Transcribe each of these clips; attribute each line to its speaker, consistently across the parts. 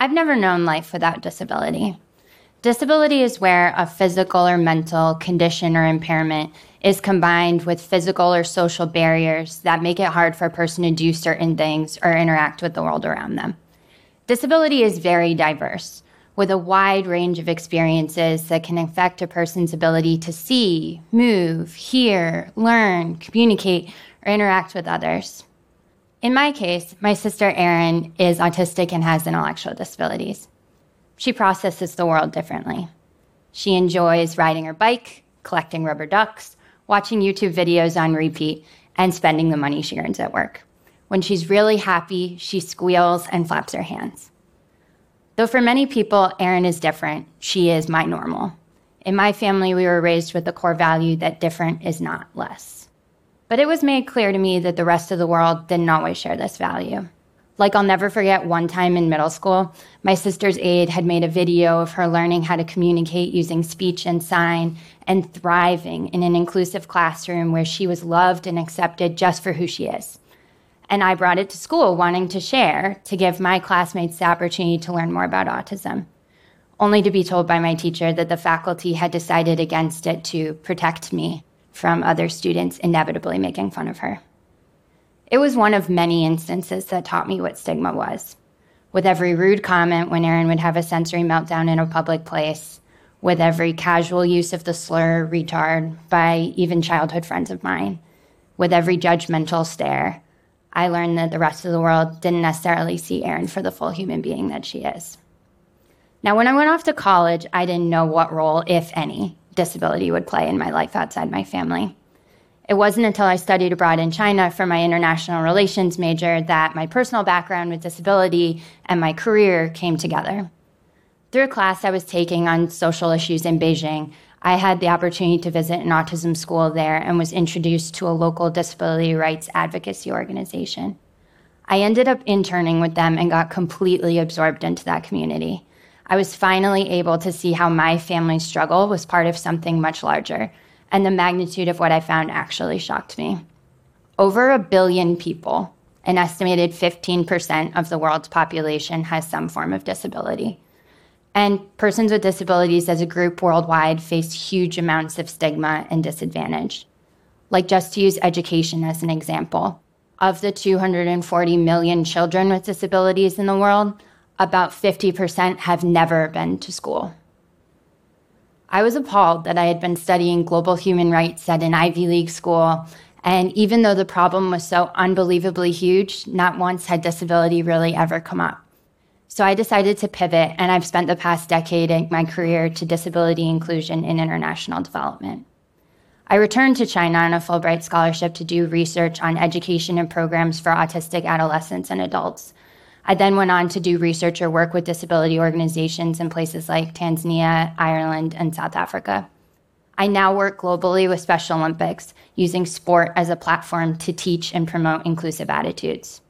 Speaker 1: I've never known life without disability. Disability is where a physical or mental condition or impairment is combined with physical or social barriers that make it hard for a person to do certain things or interact with the world around them. Disability is very diverse, with a wide range of experiences that can affect a person's ability to see, move, hear, learn, communicate, or interact with others. In my case, my sister Erin is autistic and has intellectual disabilities. She processes the world differently. She enjoys riding her bike, collecting rubber ducks, watching YouTube videos on repeat, and spending the money she earns at work. When she's really happy, she squeals and flaps her hands. Though for many people, Erin is different, she is my normal. In my family, we were raised with the core value that different is not less. But it was made clear to me that the rest of the world didn't always share this value. Like, I'll never forget one time in middle school, my sister's aide had made a video of her learning how to communicate using speech and sign and thriving in an inclusive classroom where she was loved and accepted just for who she is. And I brought it to school wanting to share to give my classmates the opportunity to learn more about autism, only to be told by my teacher that the faculty had decided against it to protect me from other students inevitably making fun of her. It was one of many instances that taught me what stigma was. With every rude comment when Erin would have a sensory meltdown in a public place, with every casual use of the slur retard by even childhood friends of mine, with every judgmental stare, I learned that the rest of the world didn't necessarily see Erin for the full human being that she is. Now, when I went off to college, I didn't know what role, if any, disability would play in my life outside my family. It wasn't until I studied abroad in China for my international relations major that my personal background with disability and my career came together. Through a class I was taking on social issues in Beijing, I had the opportunity to visit an autism school there and was introduced to a local disability rights advocacy organization. I ended up interning with them and got completely absorbed into that community. I was finally able to see how my family's struggle was part of something much larger and the magnitude of what I found actually shocked me. Over a billion people, an estimated 15% of the world's population, has some form of disability. And persons with disabilities as a group worldwide face huge amounts of stigma and disadvantage. Like, just to use education as an example, of the 240 million children with disabilities in the world, about 50% have never been to school. I was appalled that I had been studying global human rights at an Ivy League school. And even though the problem was so unbelievably huge, not once had disability really ever come up. So I decided to pivot, and I've spent the past decade in my career to disability inclusion in international development. I returned to China on a Fulbright scholarship to do research on education and programs for autistic adolescents and adults. I then went on to do research or work with disability organizations in places like Tanzania, Ireland, and South Africa. I now work globally with Special Olympics, using sport as a platform to teach and promote inclusive attitudes.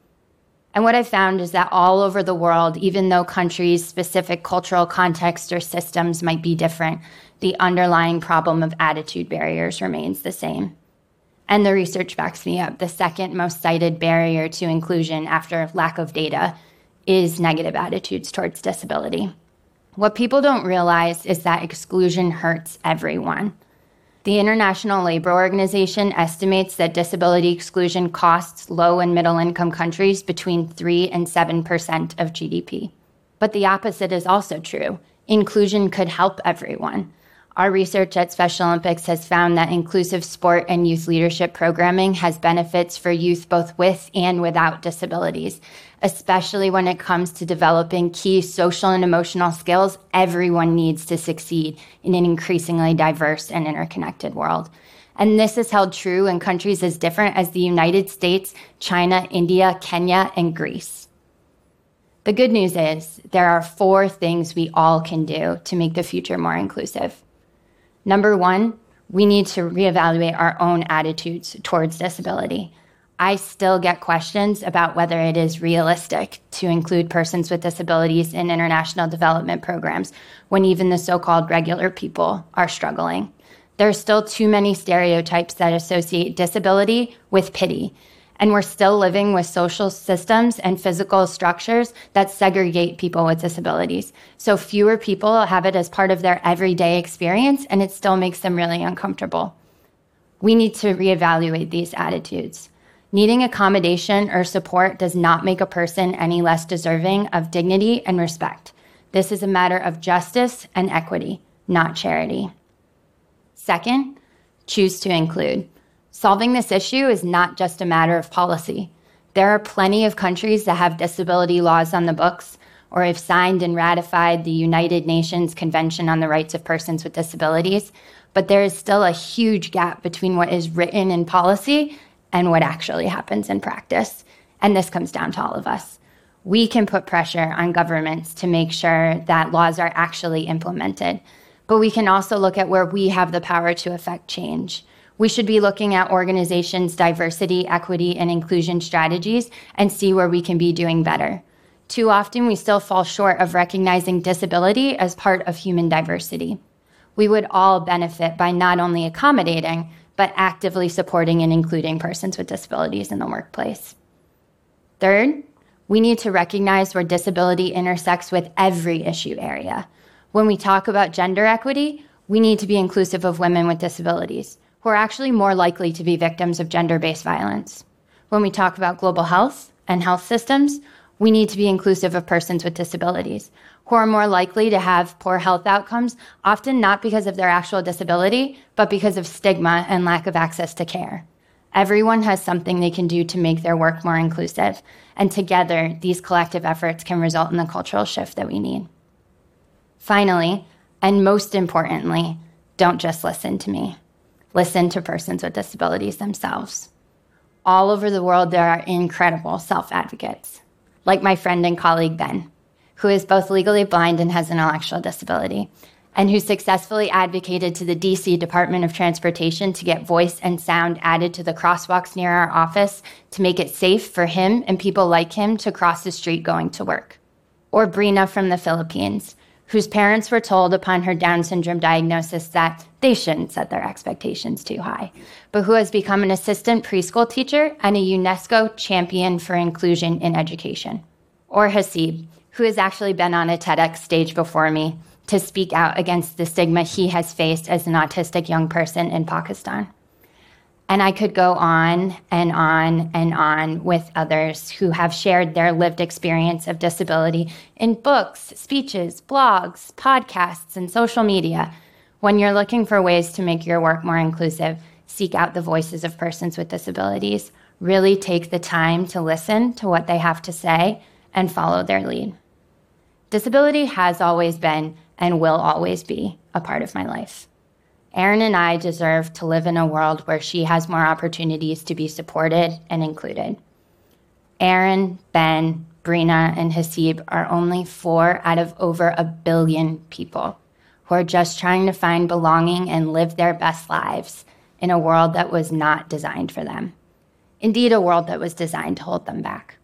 Speaker 1: And what I've found is that all over the world, even though countries' specific cultural context or systems might be different, the underlying problem of attitude barriers remains the same. And the research backs me up. The second most cited barrier to inclusion after lack of data is negative attitudes towards disability. What people don't realize is that exclusion hurts everyone. The International Labor Organization estimates that disability exclusion costs low and middle income countries between 3 and 7% of GDP. But the opposite is also true. Inclusion could help everyone. Our research at Special Olympics has found that inclusive sport and youth leadership programming has benefits for youth both with and without disabilities, especially when it comes to developing key social and emotional skills everyone needs to succeed in an increasingly diverse and interconnected world. And this is held true in countries as different as the United States, China, India, Kenya, and Greece. The good news is there are four things we all can do to make the future more inclusive. Number one, we need to reevaluate our own attitudes towards disability. I still get questions about whether it is realistic to include persons with disabilities in international development programs when even the so called regular people are struggling. There are still too many stereotypes that associate disability with pity. And we're still living with social systems and physical structures that segregate people with disabilities. So fewer people have it as part of their everyday experience, and it still makes them really uncomfortable. We need to reevaluate these attitudes. Needing accommodation or support does not make a person any less deserving of dignity and respect. This is a matter of justice and equity, not charity. Second, choose to include. Solving this issue is not just a matter of policy. There are plenty of countries that have disability laws on the books or have signed and ratified the United Nations Convention on the Rights of Persons with Disabilities, but there is still a huge gap between what is written in policy and what actually happens in practice. And this comes down to all of us. We can put pressure on governments to make sure that laws are actually implemented, but we can also look at where we have the power to affect change. We should be looking at organizations' diversity, equity, and inclusion strategies and see where we can be doing better. Too often, we still fall short of recognizing disability as part of human diversity. We would all benefit by not only accommodating, but actively supporting and including persons with disabilities in the workplace. Third, we need to recognize where disability intersects with every issue area. When we talk about gender equity, we need to be inclusive of women with disabilities who are actually more likely to be victims of gender based violence. When we talk about global health and health systems, we need to be inclusive of persons with disabilities who are more likely to have poor health outcomes, often not because of their actual disability, but because of stigma and lack of access to care. Everyone has something they can do to make their work more inclusive, and together, these collective efforts can result in the cultural shift that we need. Finally, and most importantly, don't just listen to me listen to persons with disabilities themselves. All over the world, there are incredible self advocates, like my friend and colleague Ben, who is both legally blind and has an intellectual disability, and who successfully advocated to the DC Department of Transportation to get voice and sound added to the crosswalks near our office to make it safe for him and people like him to cross the street going to work. Or Brina from the Philippines, whose parents were told upon her Down syndrome diagnosis that they shouldn't set their expectations too high, but who has become an assistant preschool teacher and a UNESCO champion for inclusion in education. Or Hasib, who has actually been on a TEDx stage before me to speak out against the stigma he has faced as an autistic young person in Pakistan. And I could go on and on and on with others who have shared their lived experience of disability in books, speeches, blogs, podcasts, and social media. When you're looking for ways to make your work more inclusive, seek out the voices of persons with disabilities. Really take the time to listen to what they have to say and follow their lead. Disability has always been and will always be a part of my life. Erin and I deserve to live in a world where she has more opportunities to be supported and included. Erin, Ben, Brina, and Hasib are only four out of over a billion people who are just trying to find belonging and live their best lives in a world that was not designed for them. Indeed, a world that was designed to hold them back.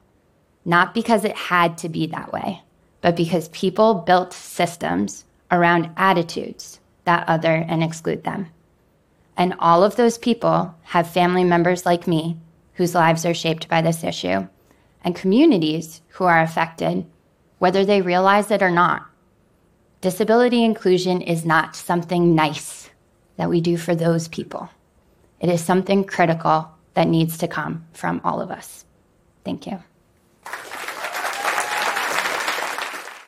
Speaker 1: Not because it had to be that way, but because people built systems around attitudes that other and exclude them. And all of those people have family members like me whose lives are shaped by this issue, and communities who are affected, whether they realize it or not. Disability inclusion is not something nice that we do for those people. It is something critical that needs to come from all of us. Thank you.